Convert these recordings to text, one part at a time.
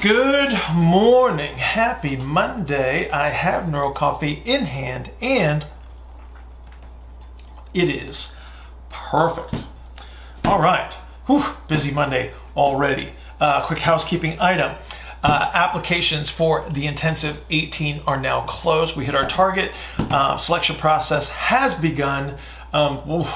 Good morning. Happy Monday. I have Neuro Coffee in hand and it is perfect. All right. Whew, busy Monday already. Uh, quick housekeeping item. Uh, applications for the intensive 18 are now closed. We hit our target. Uh, selection process has begun. Um,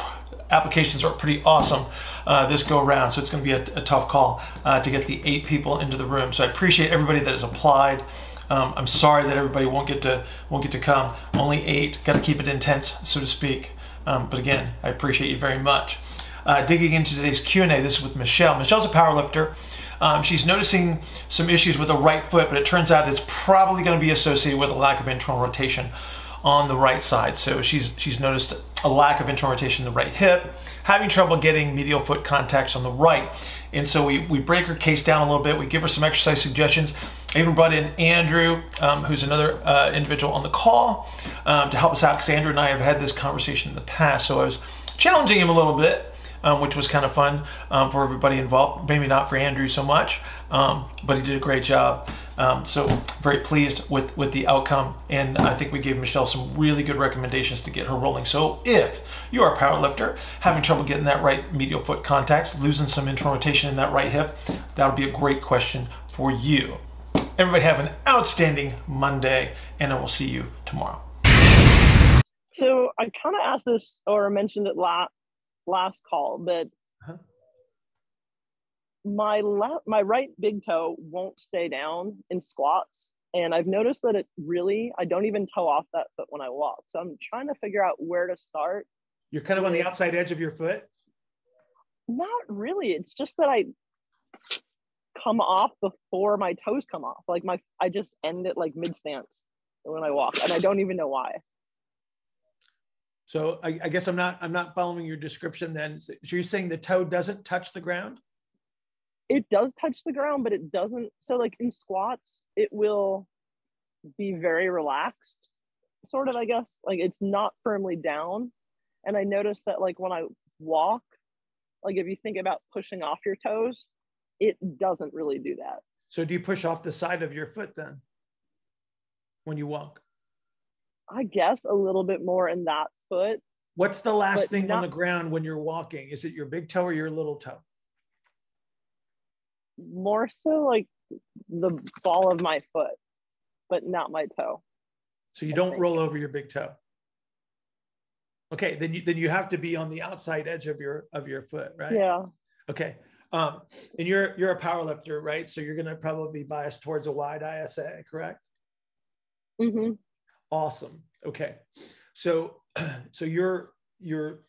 applications are pretty awesome uh, this go around, so it's going to be a, a tough call uh, to get the eight people into the room. So I appreciate everybody that has applied. Um, I'm sorry that everybody won't get to won't get to come. Only eight. Got to keep it intense, so to speak. Um, but again, I appreciate you very much. Uh, digging into today's Q&A, this is with Michelle. Michelle's a power lifter. Um, she's noticing some issues with the right foot, but it turns out it's probably going to be associated with a lack of internal rotation on the right side. So she's she's noticed a lack of internal rotation in the right hip, having trouble getting medial foot contacts on the right. And so we, we break her case down a little bit. We give her some exercise suggestions. I even brought in Andrew, um, who's another uh, individual on the call, um, to help us out because Andrew and I have had this conversation in the past. So I was challenging him a little bit um, which was kind of fun um, for everybody involved. Maybe not for Andrew so much, um, but he did a great job. Um, so very pleased with with the outcome, and I think we gave Michelle some really good recommendations to get her rolling. So if you are a power lifter, having trouble getting that right medial foot contacts, losing some internal rotation in that right hip, that would be a great question for you. Everybody have an outstanding Monday, and I will see you tomorrow. So I kind of asked this or mentioned it last last call, but uh-huh. my left, my right big toe won't stay down in squats, and I've noticed that it really I don't even toe off that foot when I walk. So I'm trying to figure out where to start. You're kind of on the outside edge of your foot. Not really. It's just that I come off before my toes come off. Like my I just end it like mid stance when I walk, and I don't even know why. So I, I, guess I'm not I'm not following your description then. So you're saying the toe doesn't touch the ground? It does touch the ground, but it doesn't. So like in squats, it will be very relaxed, sort of. I guess like it's not firmly down. And I noticed that like when I walk, like if you think about pushing off your toes, it doesn't really do that. So do you push off the side of your foot then when you walk? I guess a little bit more in that foot. What's the last thing not, on the ground when you're walking? Is it your big toe or your little toe? More so like the ball of my foot, but not my toe. So you don't roll over your big toe. Okay, then you then you have to be on the outside edge of your of your foot, right? Yeah. Okay. Um, and you're you're a power lifter, right? So you're gonna probably be biased towards a wide ISA, correct? Mm-hmm. Awesome. Okay. So so you're you're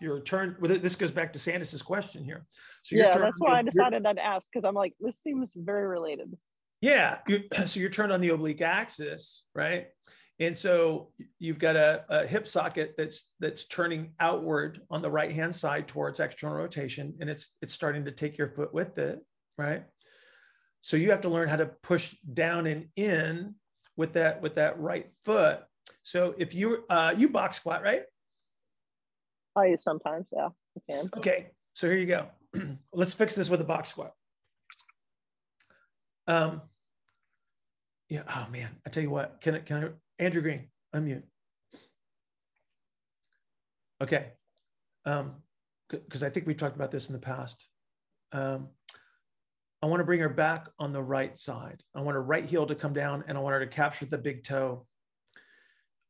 your turn with it this goes back to sandus's question here. So yeah that's why i decided i'd ask because i'm like this seems very related. Yeah so you're turned on the oblique axis right? And so you've got a, a, hip socket that's that's turning outward on the right hand side towards external rotation and it's it's starting to take your foot with it right? So you have to learn how to push down and in with that with that right foot so if you uh, you box squat, right? I sometimes, yeah, I can. Okay, so here you go. Let's fix this with a box squat. Um, yeah. Oh man, I tell you what. Can I? Can I? Andrew Green, unmute. Okay. Um, because I think we talked about this in the past. Um, I want to bring her back on the right side. I want her right heel to come down, and I want her to capture the big toe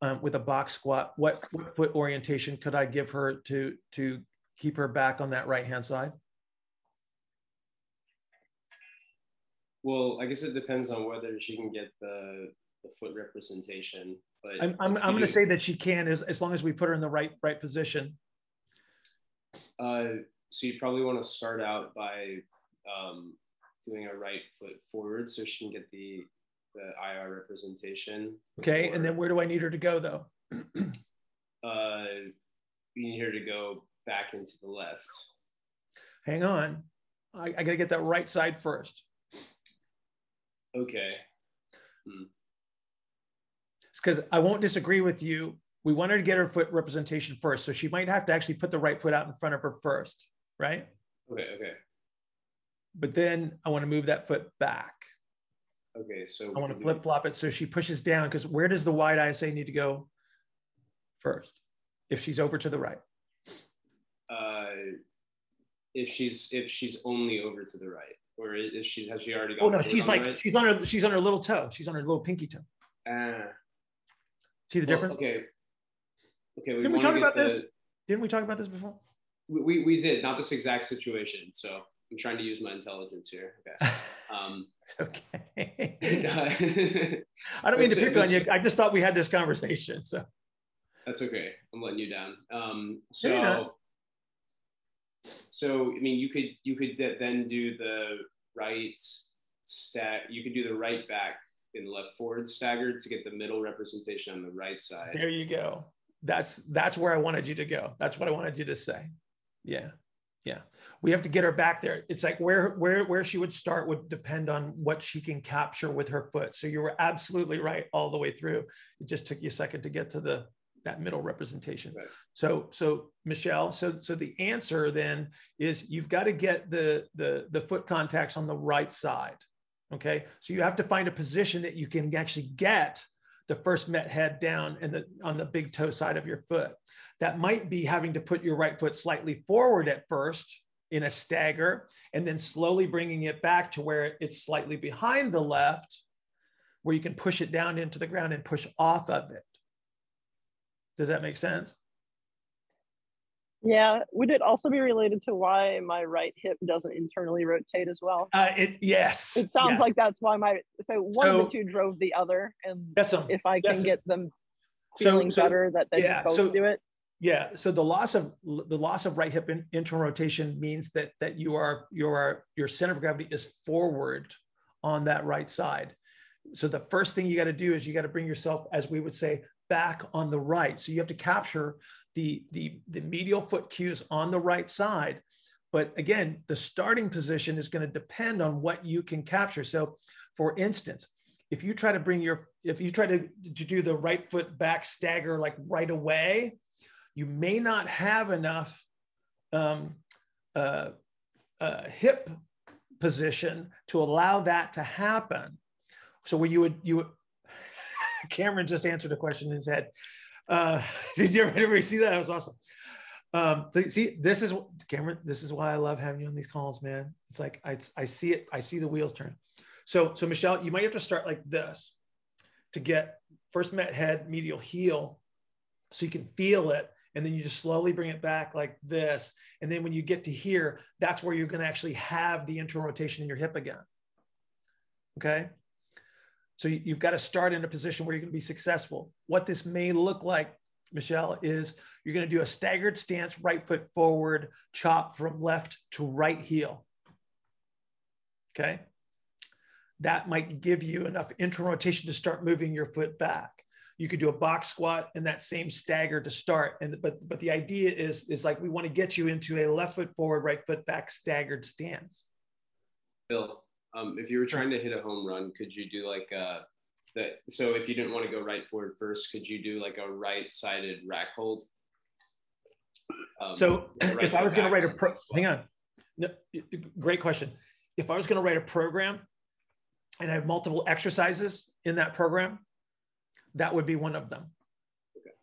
um, with a box squat, what, what foot orientation could I give her to to keep her back on that right hand side? Well, I guess it depends on whether she can get the the foot representation. But I'm I'm, I'm going to say that she can as as long as we put her in the right right position. Uh, so you probably want to start out by um, doing a right foot forward so she can get the the IR representation. Okay, and then where do I need her to go though? uh, you need her to go back into the left. Hang on, I, I got to get that right side first. Okay. Hmm. It's because I won't disagree with you. We want her to get her foot representation first, so she might have to actually put the right foot out in front of her first, right? Okay. Okay. But then I want to move that foot back. Okay, so I want to flip flop it so she pushes down because where does the wide ISA need to go first? If she's over to the right. uh, if she's if she's only over to the right, or is she has she already got? Oh no, she's like right? she's on her she's on her little toe. She's on her little pinky toe. Ah, See the well, difference? Okay. Okay. Didn't we talk about the- this? Didn't we talk about this before? We, we we did not this exact situation. So I'm trying to use my intelligence here. Okay. Um, It's okay. I don't mean to pick on you. I just thought we had this conversation. So that's okay. I'm letting you down. Um, so so I mean, you could you could then do the right stat. You could do the right back and left forward staggered to get the middle representation on the right side. there you go. That's that's where I wanted you to go. That's what I wanted you to say. Yeah. Yeah. We have to get her back there. It's like where where where she would start would depend on what she can capture with her foot. So you were absolutely right all the way through. It just took you a second to get to the that middle representation. Right. So so Michelle, so so the answer then is you've got to get the the the foot contacts on the right side. Okay? So you have to find a position that you can actually get the first met head down and the on the big toe side of your foot. That might be having to put your right foot slightly forward at first in a stagger and then slowly bringing it back to where it's slightly behind the left where you can push it down into the ground and push off of it. Does that make sense? Yeah. Would it also be related to why my right hip doesn't internally rotate as well? Uh, it yes. It sounds yes. like that's why my so one So- of the two drove the other, and um, if I can get them feeling so- better, that they yeah, both so- do it. Yeah. So the loss of the loss of right hip in, internal rotation means that that you are your your center of gravity is forward on that right side. So the first thing you got to do is you got to bring yourself, as we would say, back on the right. So you have to capture the the the medial foot cues on the right side. But again, the starting position is going to depend on what you can capture. So, for instance, if you try to bring your if you try to, to do the right foot back stagger like right away, you may not have enough um, uh, uh, hip position to allow that to happen. So where you would you would, Cameron just answered a question in his head. Uh, did you ever, ever see that? That was awesome. Um, th- see, this is Cameron. This is why I love having you on these calls, man. It's like I, I see it. I see the wheels turn. So, so Michelle, you might have to start like this to get first met head, medial heel, so you can feel it, and then you just slowly bring it back like this. And then when you get to here, that's where you're going to actually have the internal rotation in your hip again. Okay. So you- you've got to start in a position where you're going to be successful. What this may look like, Michelle, is you're going to do a staggered stance, right foot forward, chop from left to right heel. Okay. That might give you enough internal rotation to start moving your foot back. You could do a box squat and that same stagger to start. And but but the idea is is like we want to get you into a left foot forward, right foot back staggered stance. Bill, um, if you were trying to hit a home run, could you do like uh that? So if you didn't want to go right forward first, could you do like a right-sided rack hold? Um, So right if I was going to write a pro, hang on, no, great question. If I was going to write a program and I have multiple exercises in that program, that would be one of them. Okay.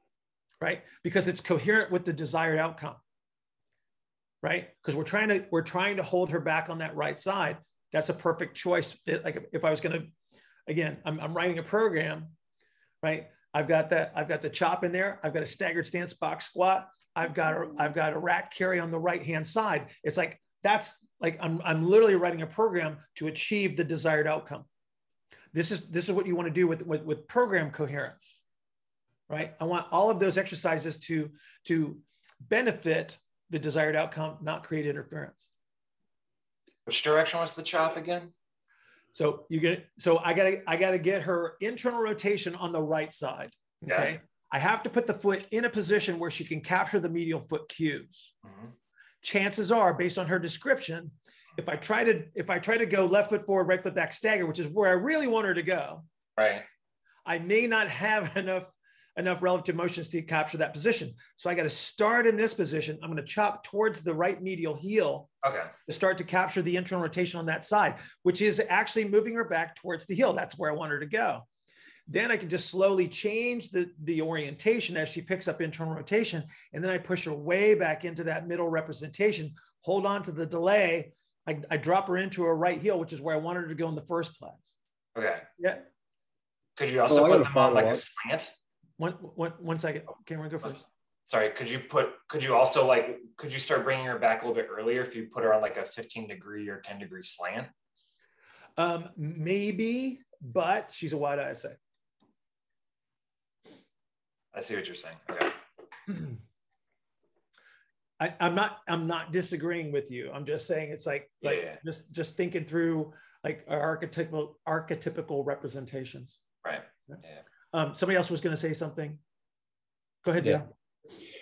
Right? Because it's coherent with the desired outcome. Right? Because we're trying to we're trying to hold her back on that right side. That's a perfect choice. Like if I was going to, again, I'm, I'm writing a program, right? I've got that. I've got the chop in there. I've got a staggered stance box squat. I've got a, I've got a rack carry on the right hand side. It's like that's like I'm I'm literally writing a program to achieve the desired outcome. This is this is what you want to do with with, with program coherence, right? I want all of those exercises to to benefit the desired outcome, not create interference. Which direction was the chop again? So you get so I gotta I gotta get her internal rotation on the right side. Yeah. Okay. I have to put the foot in a position where she can capture the medial foot cues. Mhm. Chances are, based on her description, if I try to if I try to go left foot forward, right foot back stagger, which is where I really want her to go, Right. I may not have enough enough relative motions to capture that position. So I got to start in this position. I'm going to chop towards the right medial heel Okay. to start to capture the internal rotation on that side, which is actually moving her back towards the heel. That's where I want her to go. Then I can just slowly change the, the orientation as she picks up internal rotation. And then I push her way back into that middle representation, hold on to the delay. I, I drop her into her right heel, which is where I wanted her to go in the first place. Okay. Yeah. Could you also Oh, put them on like follow a slant? One, one, one second. Can we go first? Sorry, could you put, could you also like, could you start bringing her back a little bit earlier if you put her on like a 15 degree or 10 degree slant? Um, maybe, but she's a wide ISA. I see what you're saying. Okay. I, I'm not I'm not disagreeing with you. I'm just saying it's like like Yeah. just just thinking through like our archetypical archetypical representations. Right. Um, somebody else was going to say something. Go ahead, Yeah. Jeff.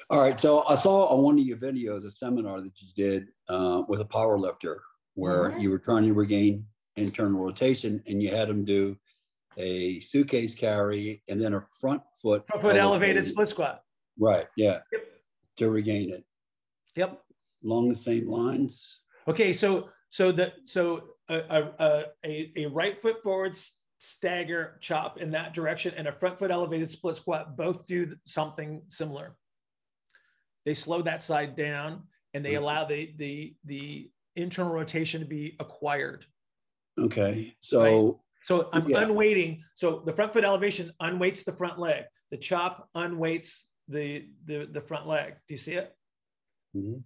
All right. So I saw on one of your videos a seminar that you did uh, with a power lifter where Mhm. you were trying to regain internal rotation and you had them do a suitcase carry and then a front foot. Front foot elevated elevated- split squat. Right. Yeah. Yep. To regain it Yep. along the same lines. Okay, so so the so a a, a, a right foot forward s- stagger chop in that direction and a front foot elevated split squat both do something similar. They slow that side down and they Mhm. allow the the the internal rotation to be acquired. Okay. So, So I'm Yeah. unweighting. So the front foot elevation unweights the front leg. The chop unweights the the the front leg. Do you see it? Mhm.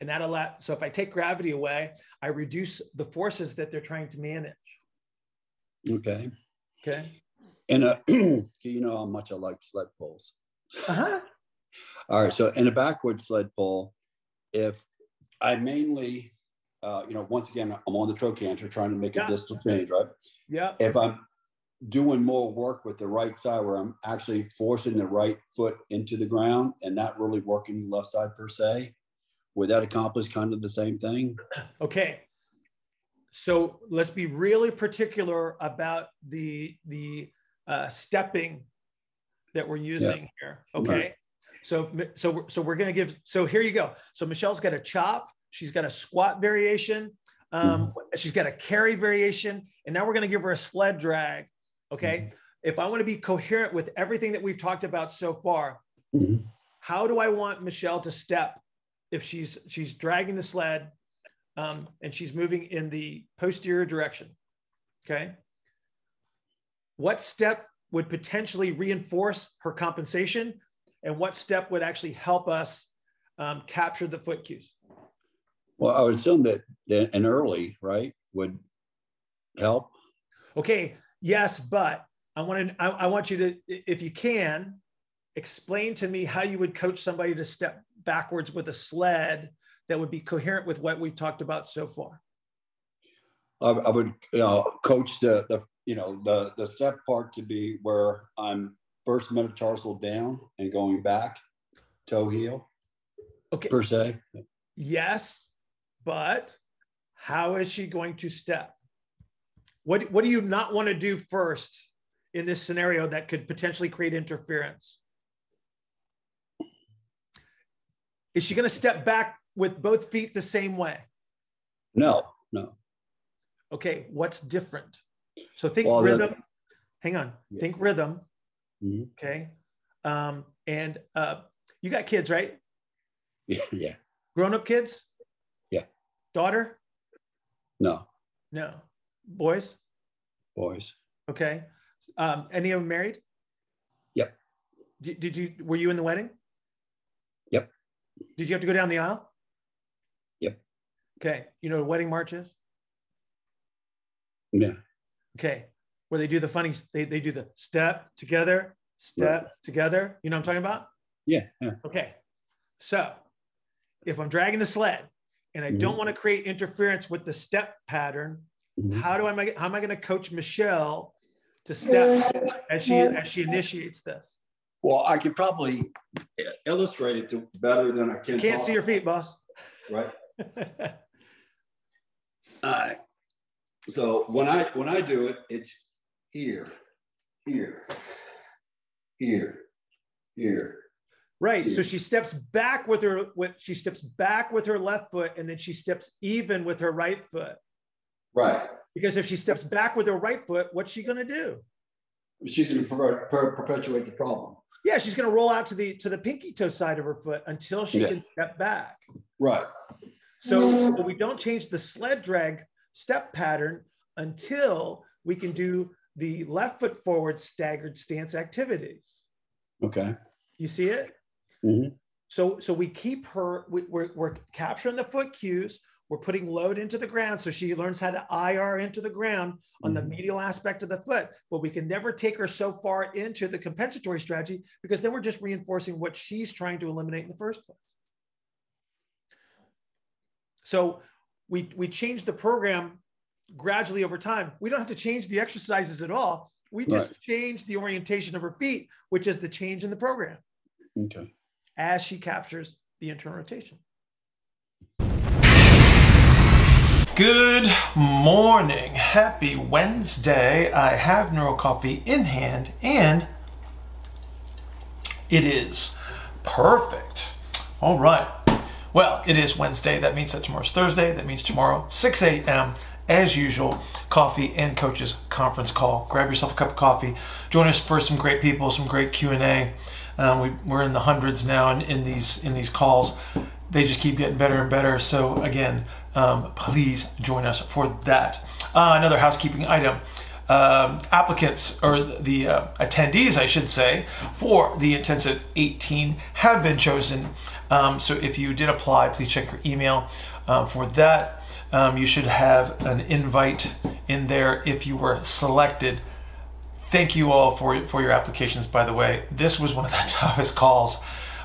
And that allow. So if I take gravity away, I reduce the forces that they're trying to manage. Okay. Okay. And uh, you know how much I like sled pulls. Uh-huh. All right. So in a backward sled pull, if I mainly, uh, you know, once again, I'm on the trochanter trying to make Yeah. a distal change, right? Yeah. If I'm doing more work with the right side where I'm actually forcing the right foot into the ground and not really working the left side per se, would that accomplish kind of the same thing? Okay. So let's be really particular about the the uh, stepping that we're using here. Okay. Right. So so we're- so we're gonna give. So here you go. So Michelle's got a chop. She's got a squat variation. Um, She's got a carry variation, and now we're gonna give her a sled drag. Okay. If I want to be coherent with everything that we've talked about so far, Mhm. how do I want Michelle to step if she's she's dragging the sled um, and she's moving in the posterior direction? Okay. What step would potentially reinforce her compensation, and what step would actually help us um, capture the foot cues? Well, I would assume that, that an early, right, would help. Okay, yes, but I want to I, I want you to, if you can, explain to me how you would coach somebody to step backwards with a sled that would be coherent with what we've talked about so far. I, I would, you know, coach the, the, you know, the, the step part to be where I'm first metatarsal down and going back, toe heel Okay, per se. yes, but how is she going to step? What what do you not want to do first in this scenario that could potentially create interference? Is she going to step back with both feet the same way? No, no. Okay, what's different? So think Well, the- rhythm. Hang on. Yeah. Think rhythm. Mhm. Okay. Um, and uh, you got kids, right? Yeah, yeah. Grown up kids? Yeah. Daughter? No, No. Boys? boys. Okay. Um, any of them married? Yep. Did, did you, were you in the wedding? Yep. Did you have to go down the aisle? Yep. Okay. You know what wedding march is? Yeah. Okay. Where they do the funny, they, they do the step together, step together. You know what I'm talking about? Yeah. Yeah. Okay. So if I'm dragging the sled and I don't Mhm. want to create interference with the step pattern, Mhm. how do I how am I going to coach Michelle to step as she as she initiates this? Well, I could probably illustrate it to better than I can. Can't talk see your feet, boss. Right. All right. So when I when I do it, it's here, here, here, here. Right. So she steps back with her with she steps back with her left foot and then she steps even with her right foot. Right. Because if she steps back with her right foot, what's she going to do? She's going to per- per- perpetuate the problem. Yeah, she's going to roll out to the to the pinky toe side of her foot until she Yeah. can step back. Right. So, so we don't change the sled drag step pattern until we can do the left foot forward staggered stance activities. Okay. You see it? Mhm. So, so we keep her, we, we're, we're capturing the foot cues. We're putting load into the ground. So she learns how to IR into the ground on the Mhm. medial aspect of the foot. But we can never take her so far into the compensatory strategy because then we're just reinforcing what she's trying to eliminate in the first place. So we, we change the program gradually over time. We don't have to change the exercises at all. We just change the orientation of her feet, which is the change in the program Okay. as she captures the internal rotation. Good morning. Happy Wednesday. I have Neuro Coffee in hand and it is perfect. All right. Well, it is Wednesday. That means that tomorrow's Thursday. That means tomorrow, 6 a.m. As usual, coffee and coaches conference call. Grab yourself a cup of coffee. Join us for some great people, some great Q and A. Um, we, we're in the hundreds now in, in these in these calls. They just keep getting better and better. So again, um, please join us for that. Uh, another housekeeping item. Um, applicants or the uh, attendees, I should say, for the intensive 18 have been chosen. Um, so if you did apply, please check your email uh, for that. Um, you should have an invite in there if you were selected. Thank you all for for your applications. By the way, this was one of the toughest calls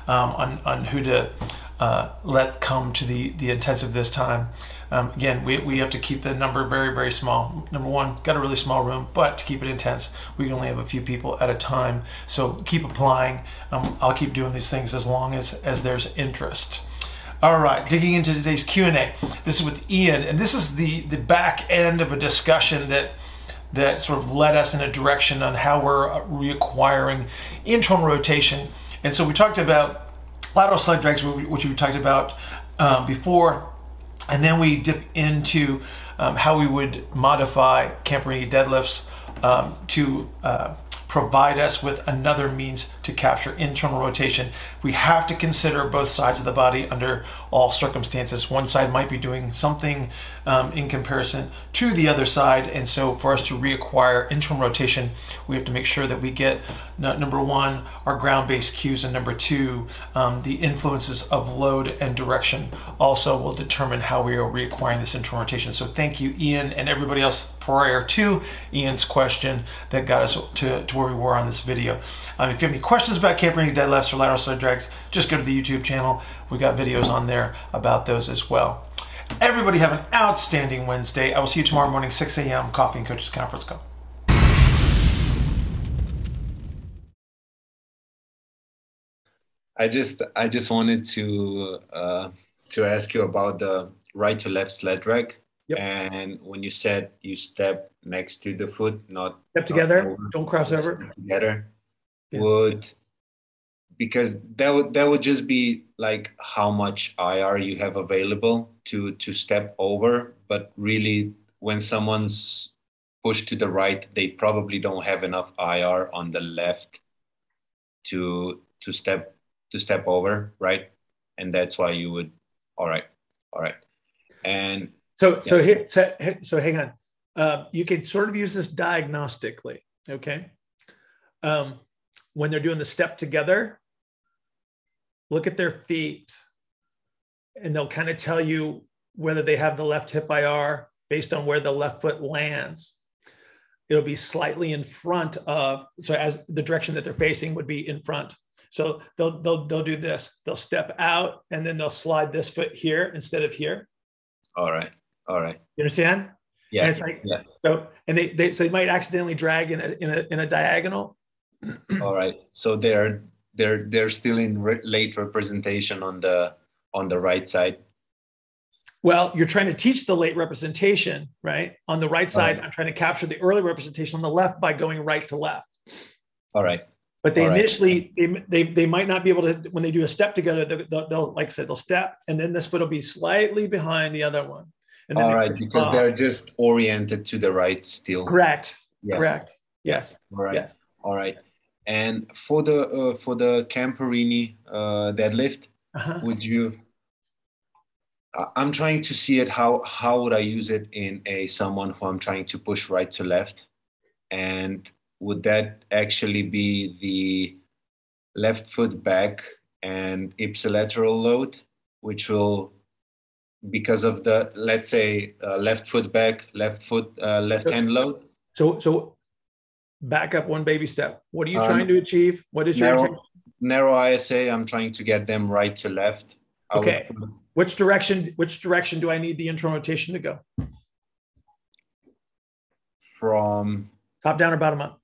um, on on who to uh, let come to the the intensive this time. Um, again, we, we have to keep the number very very small. Number one, got a really small room, but to keep it intense, we can only have a few people at a time. So keep applying. Um, I'll keep doing these things as long as as there's interest. All right, digging into today's Q&A. This is with Ian, and this is the, the back end of a discussion that that sort of led us in a direction on how we're reacquiring internal rotation. And so we talked about lateral sled drags, which we talked about um, before, and then we dip into um, how we would modify Camperini deadlifts um, to uh, provide us with another means to capture internal rotation. We have to consider both sides of the body under all circumstances. One side might be doing something um, in comparison to the other side, and so for us to reacquire internal rotation, we have to make sure that we get number one our ground-based cues, and number two um, the influences of load and direction. Also, will determine how we are reacquiring this internal rotation. So, thank you, Ian, and everybody else prior to Ian's question that got us to, to where we were on this video. Um, if you have any questions about Camperini deadlifts or lateral side drags, just go to the YouTube channel. We've got videos on there about those as well. Everybody have an outstanding Wednesday. I will see you tomorrow morning, 6 a.m. Coffee and Coaches Conference Call. I just I just wanted to uh, to ask you about the right to left sled drag. Yep. And when you said you step next to the foot, not Step together, not over, don't cross over. step together, Yeah. would because that would that would just be like how much IR you have available to to step over, but really when someone's pushed to the right, they probably don't have enough IR on the left to to step to step over, right? And that's why you would all right, all right. And So, so here, so, so hang on. Uh, you can sort of use this diagnostically. Okay. Um, when they're doing the step together, look at their feet, and they'll kind of tell you whether they have the left hip IR based on where the left foot lands. It'll be slightly in front of, so as the direction that they're facing would be in front. So they'll they'll they'll do this. They'll step out and then they'll slide this foot here instead of here. all right, all right. You understand? Yeah. And it's like yeah. so, and they, they so they might accidentally drag in a in a in a diagonal. All right. So they're they're they're still in re- late representation on the on the right side. Well, you're trying to teach the late representation, right? On the right side, Right. I'm trying to capture the early representation on the left by going right to left. All right. But they All right. initially they, they they might not be able to when they do a step together. They'll, they'll, like I said they'll step and then this foot will be slightly behind the other one. And then All right, because up. they're just oriented to the right still. correct. Yeah. Correct. Yes. All right. Yeah. All right. And for the uh, for the Camperini uh, deadlift, Uh-huh. would you? I'm trying to see it. How how would I use it in a someone who I'm trying to push right to left, and would that actually be the left foot back and ipsilateral load, which will because of the let's say uh, left foot back, left foot uh, left hand load. So so back up one baby step. What are you Um, trying to achieve? What is your narrow, intention? narrow ISA. I'm trying to get them right to left. I Okay. put- Which direction? Which direction do I need the intro rotation to go? from Top down or bottom up?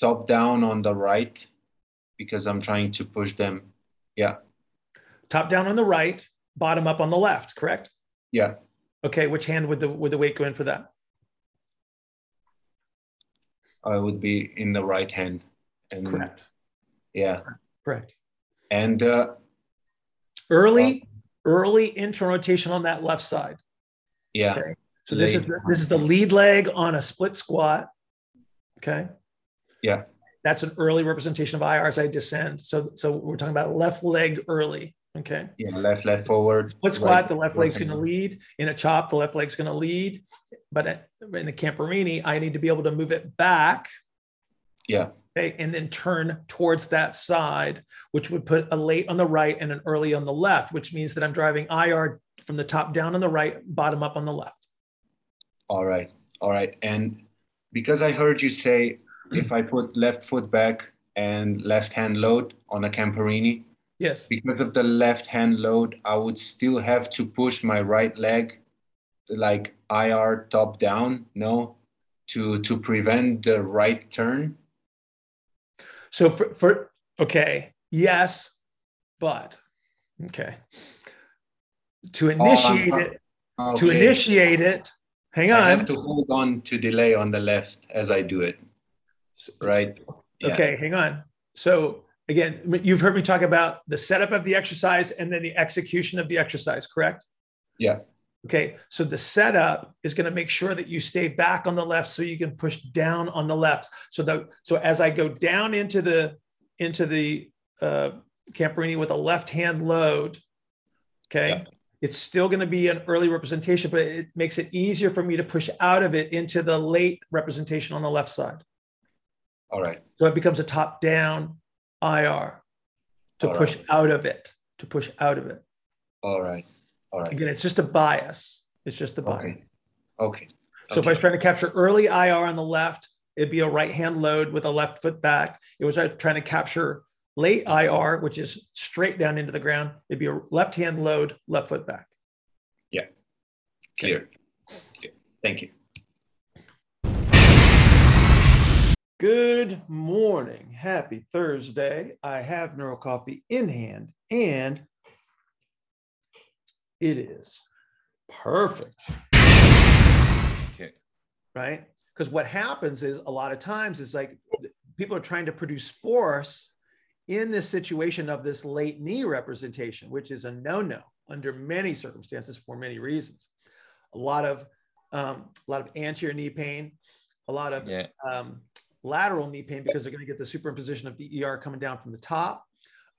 top down on the right because I'm trying to push them. Yeah, Top down on the right, bottom up on the left. Correct. yeah. Okay. Which hand would the would the weight go in for that? I would be in the right hand. And Correct. yeah, Correct. and uh, Early early intro rotation on that left side. yeah, Okay. So this is the, this is the lead leg on a split squat. Okay. Yeah. That's an early representation of IR as I descend. So so we're talking about left leg early. Okay. yeah. Left, left, forward. Split squat, right, the left leg's going to lead. In a chop, the left leg's going to lead. But in the Camperini, I need to be able to move it back. Yeah. Okay, and then turn towards that side, which would put a late on the right and an early on the left, which means that I'm driving IR from the top down on the right, bottom up on the left. All right, all right. And because I heard you say if I put left foot back and left hand load on a Camperini, Yes. because of the left hand load, I would still have to push my right leg like IR top down, no, to to prevent the right turn. So for, for okay, yes, but okay. To um, initiate it, to initiate it, hang on. I have to hold on to delay on the left as I do it, right? Yeah. Okay, hang on. So again, you've heard me talk about the setup of the exercise and then the execution of the exercise, correct? Yeah. Okay, so the setup is going to make sure that you stay back on the left so you can push down on the left. So the so as I go down into the into the uh, Camperini with a left hand load, okay, Yeah. it's still going to be an early representation, but it makes it easier for me to push out of it into the late representation on the left side. All right. So it becomes a top down IR to All push right. out of it, to push out of it. All right. All right. Again, it's just a bias. It's just a bias. Okay. Okay. So if I was trying to capture early IR on the left, it'd be a right hand load with a left foot back. It was trying to capture late IR, which is straight down into the ground. It'd be a left hand load, left foot back. Clear. Clear. Thank you. Good morning. Happy Thursday. I have Neuro Coffee in hand and it is perfect. Okay. Right? Because what happens is a lot of times is like people are trying to produce force in this situation of this late knee representation, which is a no no under many circumstances for many reasons. A lot of um, a lot of anterior knee pain, a lot of Yeah. um, lateral knee pain because they're going to get the superimposition of the ER coming down from the top.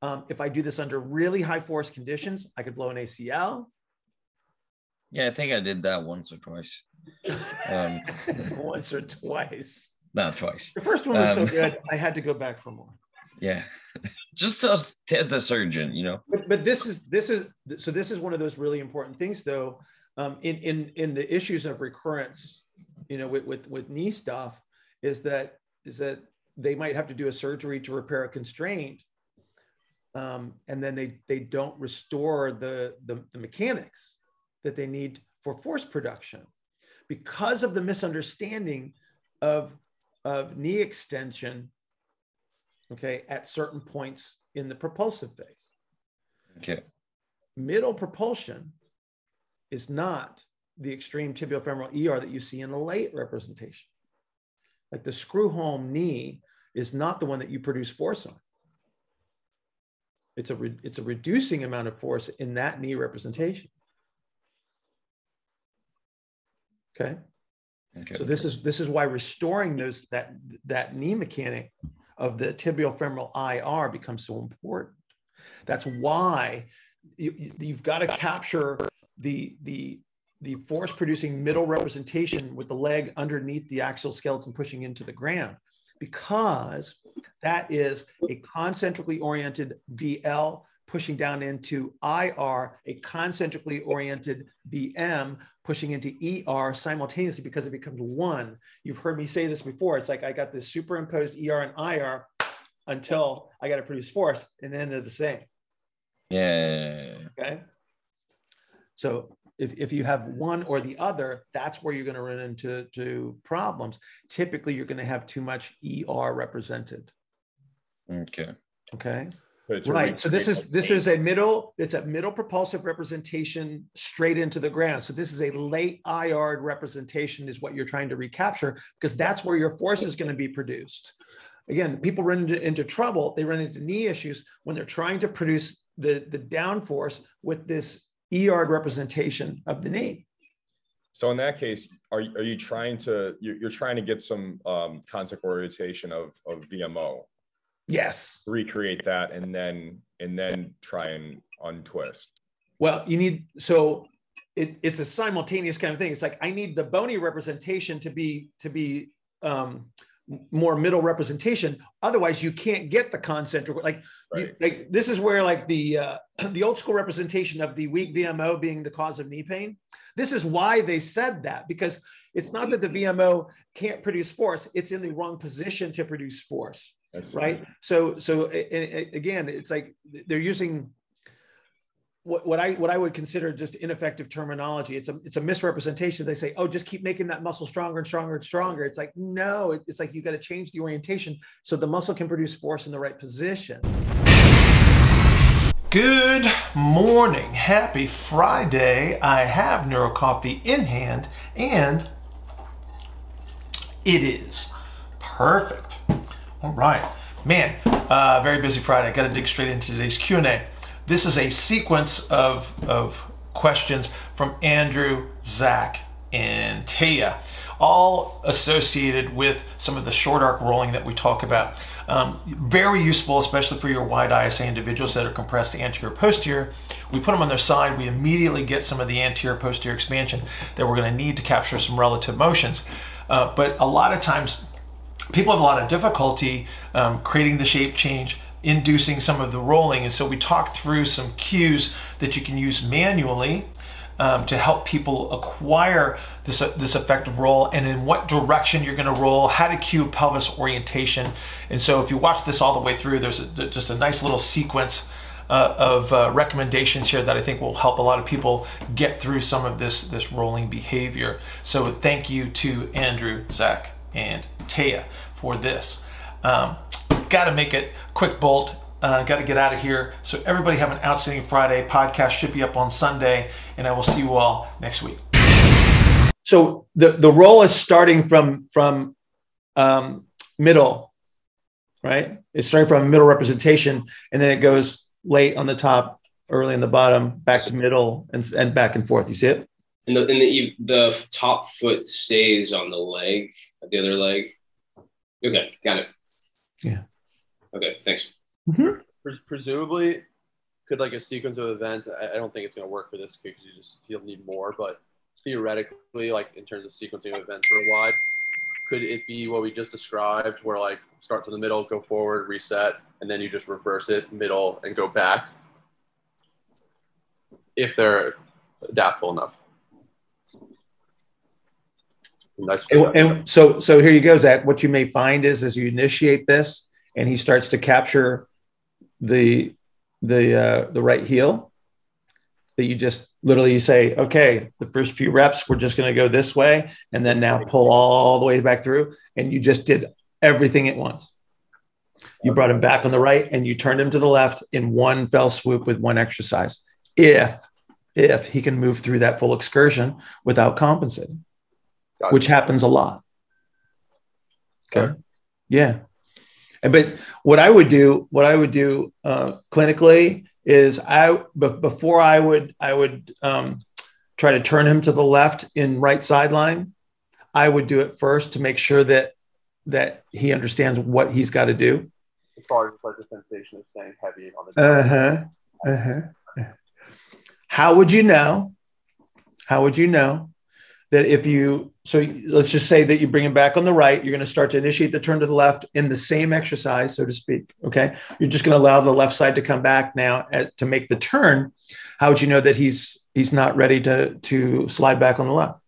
Um, if I do this under really high force conditions, I could blow an ACL. Yeah, I think I did that once or twice. Um, Once or twice. Not twice. The first one was so Um, good, I had to go back for more. Yeah. Just test, test the surgeon, you know? But, but this is this is so this is one of those really important things though um, in in in the issues of recurrence you know with with, with knee stuff is that is that they might have to do a surgery to repair a constraint um, and then they they don't restore the, the the mechanics that they need for force production because of the misunderstanding of of knee extension okay at certain points in the propulsive phase Okay. middle propulsion is not the extreme tibiofemoral ER that you see in a late representation. Like the screw home knee is not the one that you produce force on. It's a re- it's a reducing amount of force in that knee representation. Okay. Okay. So this is this is why restoring those that that knee mechanic of the tibial femoral IR becomes so important. That's why you, you've got to capture the the the force producing middle representation with the leg underneath the axial skeleton pushing into the ground because that is a concentrically oriented VL pushing down into IR, a concentrically oriented VM pushing into ER simultaneously because it becomes one. You've heard me say this before. It's like I got this superimposed ER and IR until I got to produce force, and then they're the same. Yeah. Okay. So if, if you have one or the other, that's where you're going to run into to problems. Typically, you're going to have too much ER represented. Okay. Okay. Right. So this is this is a middle. It's a middle propulsive representation straight into the ground. So this is a late IR representation, is what you're trying to recapture because that's where your force is going to be produced. Again, people run into, into trouble. They run into knee issues when they're trying to produce the the down force with this ER representation of the knee. So in that case, are, are you trying to, you're, you're trying to get some um, concept orientation of, of VMO, Yes. recreate that and then, and then try and untwist. Well, you need so it, it's a simultaneous kind of thing. It's like I need the bony representation to be to be um, more middle representation. Otherwise, you can't get the concentric. Like, you, like this is where like the uh, the old school representation of the weak VMO being the cause of knee pain. This is why they said that because it's not that the VMO can't produce force; it's in the wrong position to produce force right so so a- a- again it's like they're using what, what i what i would consider just ineffective terminology it's a it's a misrepresentation they say oh just keep making that muscle stronger and stronger and stronger it's like no it's like you got to change the orientation so the muscle can produce force in the right position Good morning. Happy Friday. I have Neuro Coffee in hand and it is perfect. All right, man. Uh, very busy Friday. I Got to dig straight into today's Q and A. This is a sequence of of questions from Andrew, Zach, and Taya, all associated with some of the short arc rolling that we talk about. Um, very useful, especially for your wide ISA individuals that are compressed anterior posterior. We put them on their side. We immediately get some of the anterior posterior expansion that we're going to need to capture some relative motions. Uh, but a lot of times people have a lot of difficulty um, creating the shape change inducing some of the rolling and so we talk through some cues that you can use manually um, to help people acquire this, uh, this effective roll and in what direction you're going to roll how to cue pelvis orientation and so if you watch this all the way through there's a, just a nice little sequence uh, of uh, recommendations here that I think will help a lot of people get through some of this this rolling behavior. So thank you to Andrew, Zach, and Taya for this. Um, Got to make it quick bolt. Uh, Got to get out of here. So everybody have an outstanding Friday. Podcast should be up on Sunday, and I will see you all next week. So the the roll is starting from from um, middle, right? It's starting from middle representation, and then it goes late on the top, early on the bottom, back to middle, and, and back and forth. You see it? And the and the the top foot stays on the leg, the other leg. Okay, got it. Yeah. Okay, thanks. Mm-hmm. Pres- presumably could like a sequence of events I, I don't think it's going to work for this because you just you'll need more but theoretically like in terms of sequencing of events for a wide could it be what we just described where like start from the middle go forward reset and then you just reverse it middle and go back if they're adaptable enough nice And, and so, so here you go, Zach. What you may find is, as you initiate this, and he starts to capture the the uh, the right heel, that you just literally you say, okay, the first few reps, we're just going to go this way, and then now pull all the way back through, and you just did everything at once. You brought him back on the right, and you turned him to the left in one fell swoop with one exercise. If if he can move through that full excursion without compensating which happens a lot. Okay. Yeah. But what I would do, what I would do uh, clinically is I, but before I would, I would um, try to turn him to the left in right sideline. I would do it first to make sure that that he understands what he's got to do. As far as like the sensation of staying heavy on the. Uh huh. Uh huh. How would you know? How would you know that if you so let's just say that you bring him back on the right, you're going to start to initiate the turn to the left in the same exercise, so to speak. Okay, you're just going to allow the left side to come back now at, to make the turn. How would you know that he's he's not ready to to slide back on the left?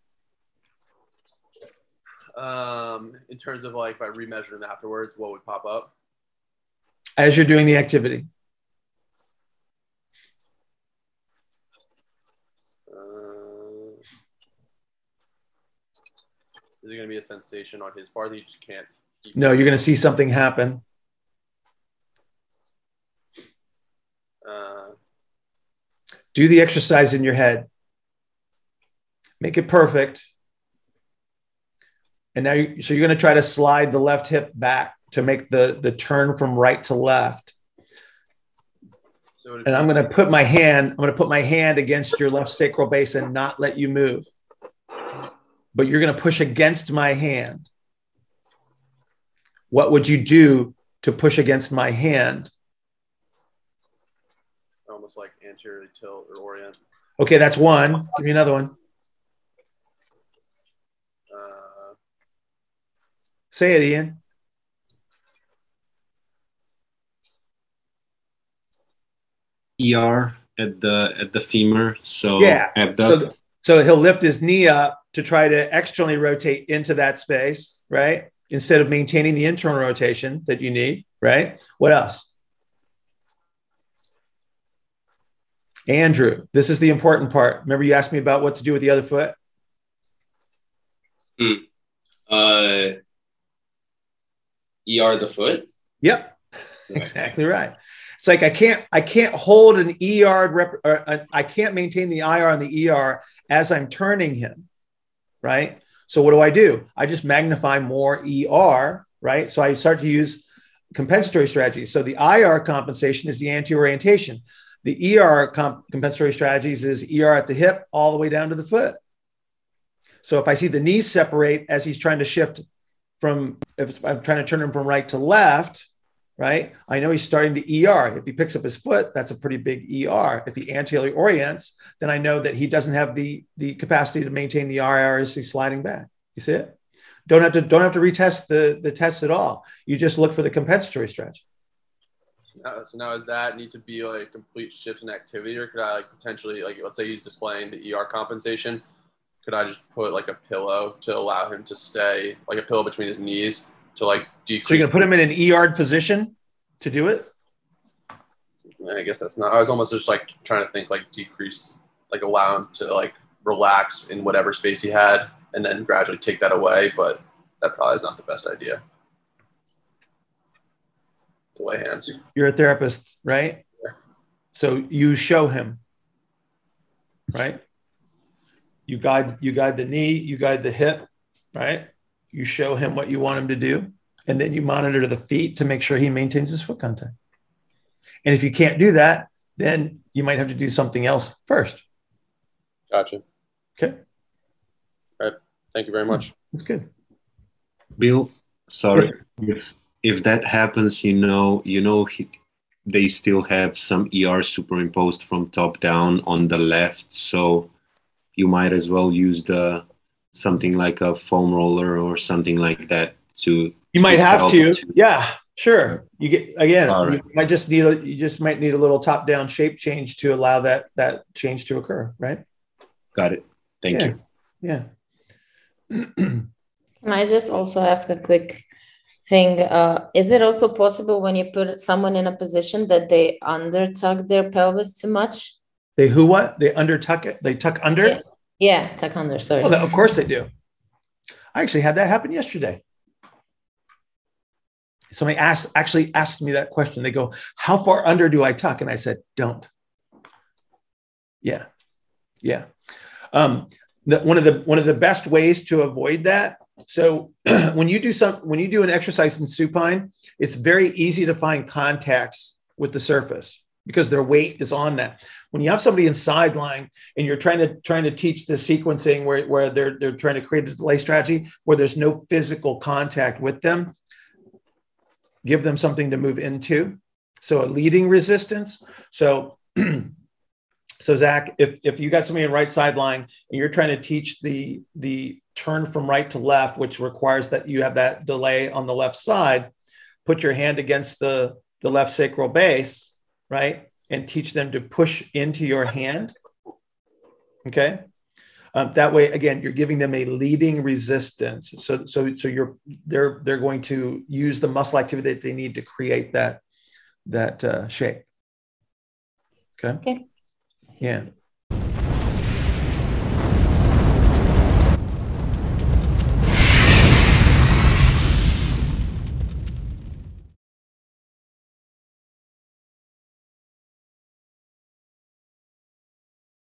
Um, in terms of like if I remeasured him afterwards, what would pop up? As you're doing the activity. Is it going to be a sensation on his part that you just can't? No, you're going to see something happen. Uh, Do the exercise in your head. Make it perfect. And now, you, so you're going to try to slide the left hip back to make the the turn from right to left. so And I'm going to put my hand. I'm going to put my hand against your left sacral base and not let you move. But you're going to push against my hand. What would you do to push against my hand? almost like anteriorly tilt or orient. Okay, that's one. Give me another one. Uh, Say it, Ian. ER at the at the femur. So Yeah. abduct. So, so he'll lift his knee up to try to externally rotate into that space, right? Instead of maintaining the internal rotation that you need, right? What else? Andrew, this is the important part. Remember, you asked me about what to do with the other foot? Uh, ER the foot. Yep, exactly right. It's like I can't I can't hold an ER rep, or uh, I can't maintain the IR on the ER as I'm turning him, right? So what do I do? I just magnify more ER, right? So I start to use compensatory strategies. So the IR compensation is the anti-orientation. The ER comp- compensatory strategies is ER at the hip all the way down to the foot. So if I see the knees separate as he's trying to shift from if I'm trying to turn him from right to left, right? I know he's starting to ER. If he picks up his foot, that's a pretty big ER. If he anteriorly orients, then I know that he doesn't have the the capacity to maintain the IR as he's sliding back. You see it? Don't have to don't have to retest the the test at all. You just look for the compensatory stretch. so now does that need to be like a complete shift in activity, or could I like potentially like let's say he's displaying the ER compensation? Could I just put like a pillow to allow him to stay like a pillow between his knees to like decrease. So you're gonna put him in an ER position to do it. I guess that's not. I was almost just like trying to think like decrease, like allow him to like relax in whatever space he had, and then gradually take that away. But that probably is not the best idea. Lay hands. You're a therapist, right? Yeah. So you show him, right? You guide you guide the knee, you guide the hip, right? You show him what you want him to do, and then you monitor the feet to make sure he maintains his foot contact. And if you can't do that, then you might have to do something else first. Gotcha. Okay, All right. Thank you very much. that's good. Bill, sorry. If if that happens, you know, you know, he, they still have some ER superimposed from top down on the left, so you might as well use the something like a foam roller or something like that to. You might have help to, yeah, sure. You get again, All right. you might just need a you just might need a little top down shape change to allow that that change to occur, right? Got it. Thank Yeah. you. Yeah. Can I just also ask a quick thing? Uh, is it also possible when you put someone in a position that they under tuck their pelvis too much? They who what? They under tuck it. They tuck under. Yeah. Yeah, tuck under. Sorry. Well, of course they do. I actually had that happen yesterday. Somebody asked actually asked me that question. They go, "How far under do I tuck?" And I said, "Don't." Yeah, yeah. Um, the, one of the one of the best ways to avoid that so when you do some when you do an exercise in supine, it's very easy to find contacts with the surface because their weight is on that. When you have somebody in sideline and you're trying to trying to teach the sequencing where, where they're they're trying to create a delay strategy where there's no physical contact with them, give them something to move into. So a leading resistance. So so Zach, if if you got somebody in right sideline and you're trying to teach the the turn from right to left, which requires that you have that delay on the left side, put your hand against the the left sacral base right? And teach them to push into your hand. Okay. Um, that way, again, you're giving them a leading resistance. So, so, so you're they're they're going to use the muscle activity that they need to create that that uh, shape. Okay. Okay. Yeah.